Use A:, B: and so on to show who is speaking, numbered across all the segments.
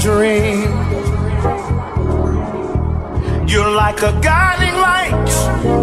A: dream. You're like a
B: guiding light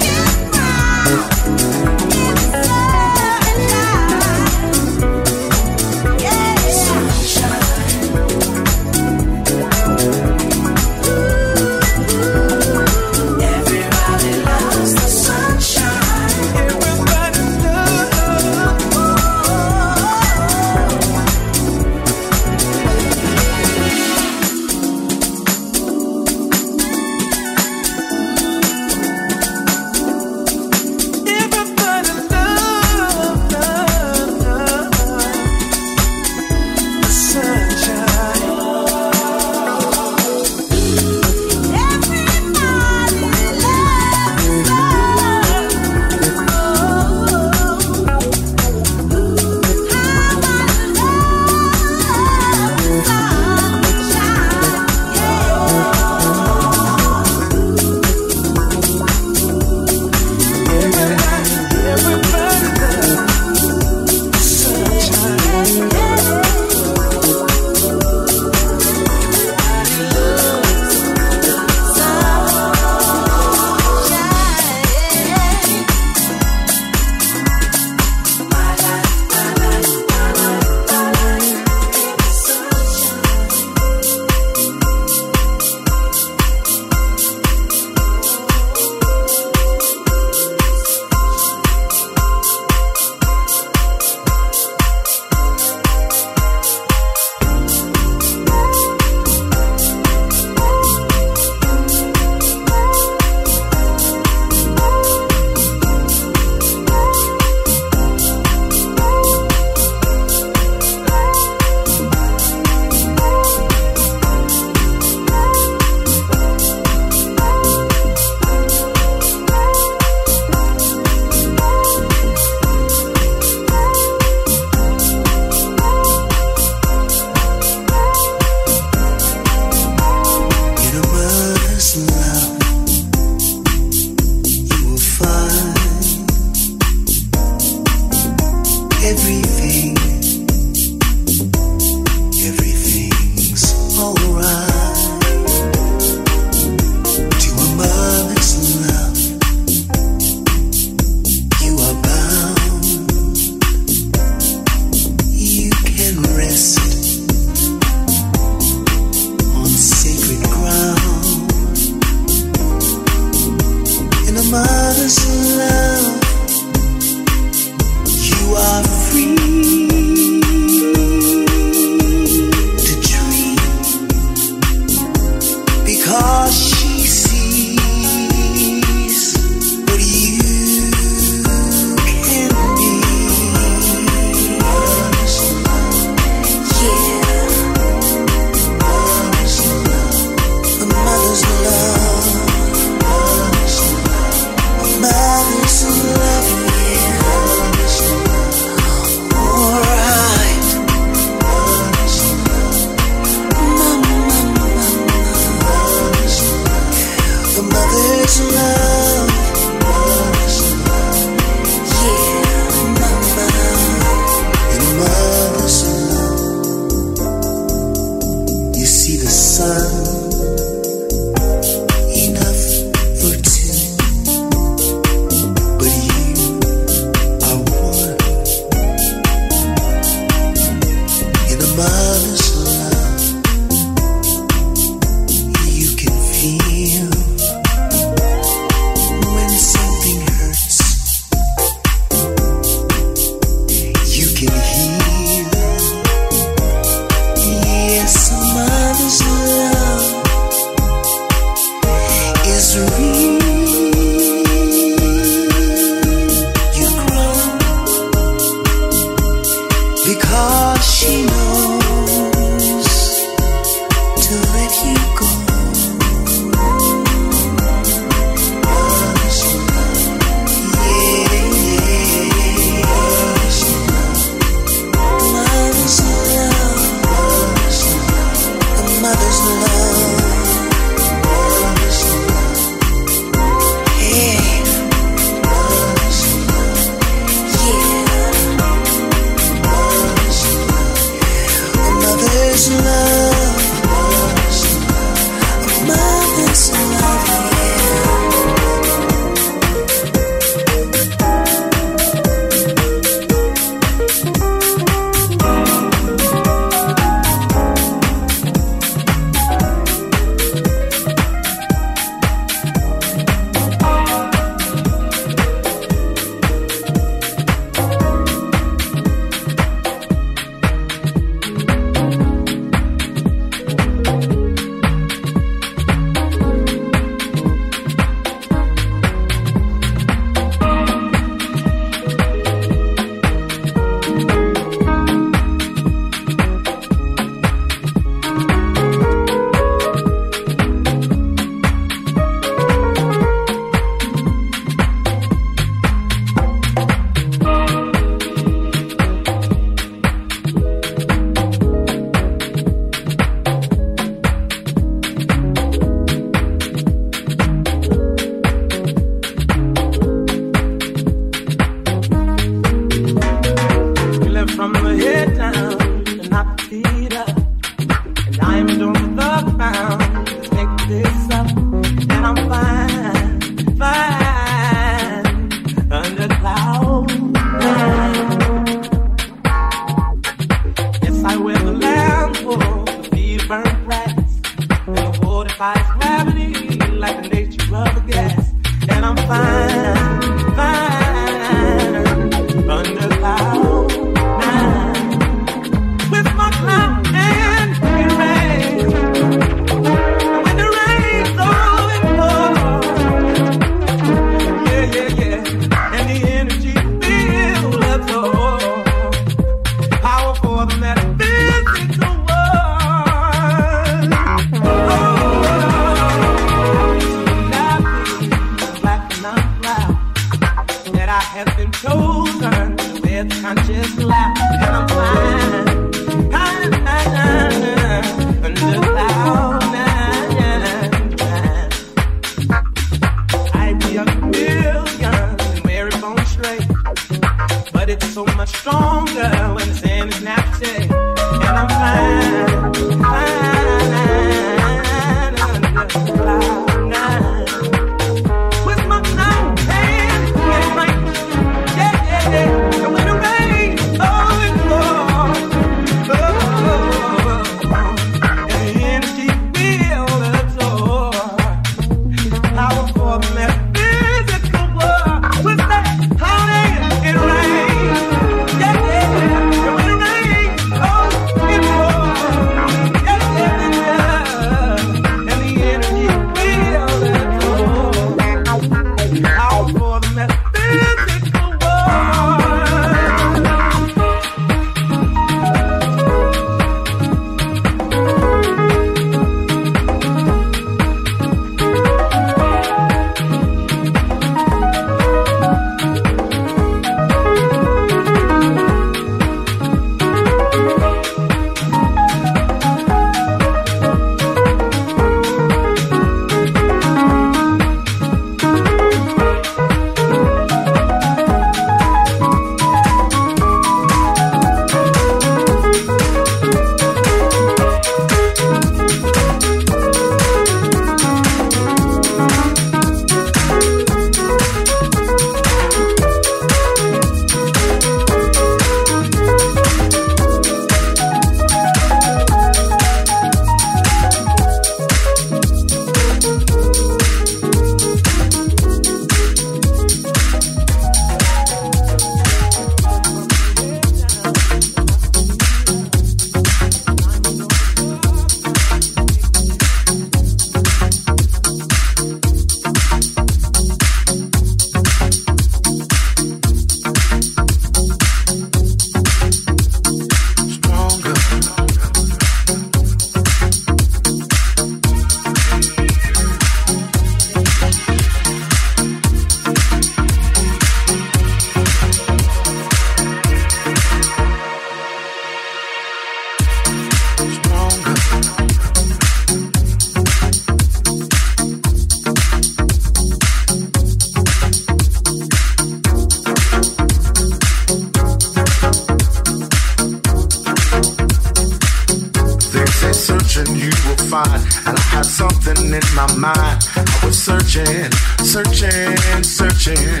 B: searching, searching, searching.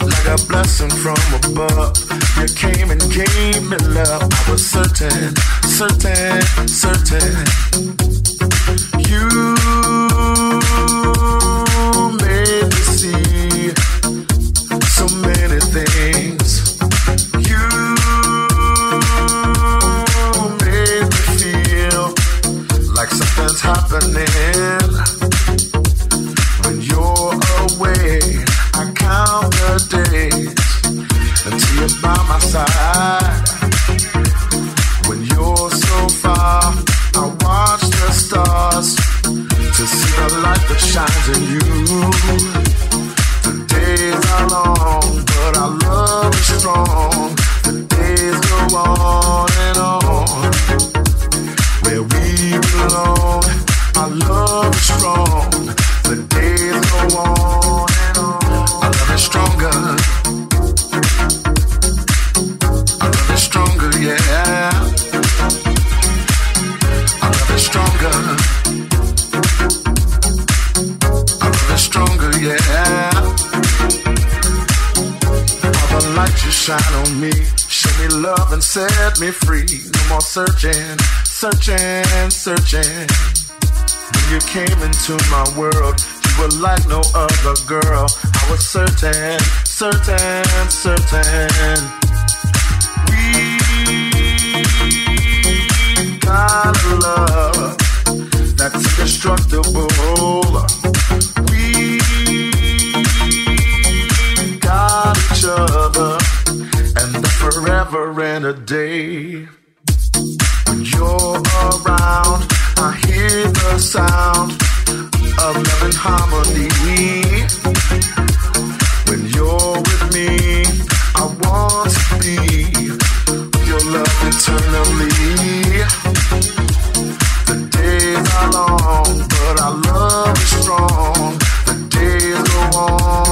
B: Like a blessing from above. You came and gave me love. I was certain, certain, certain. You side. Shine on me, show me love and set me free. No more searching, searching, searching. When you came into my world, you were like no other girl. I was certain, certain, certain. We got love that's indestructible. We got each other forever and a day. When you're around, I hear the sound of love and harmony. When you're with me, I want to be your love eternally. The days are long, but our love is strong. The days go on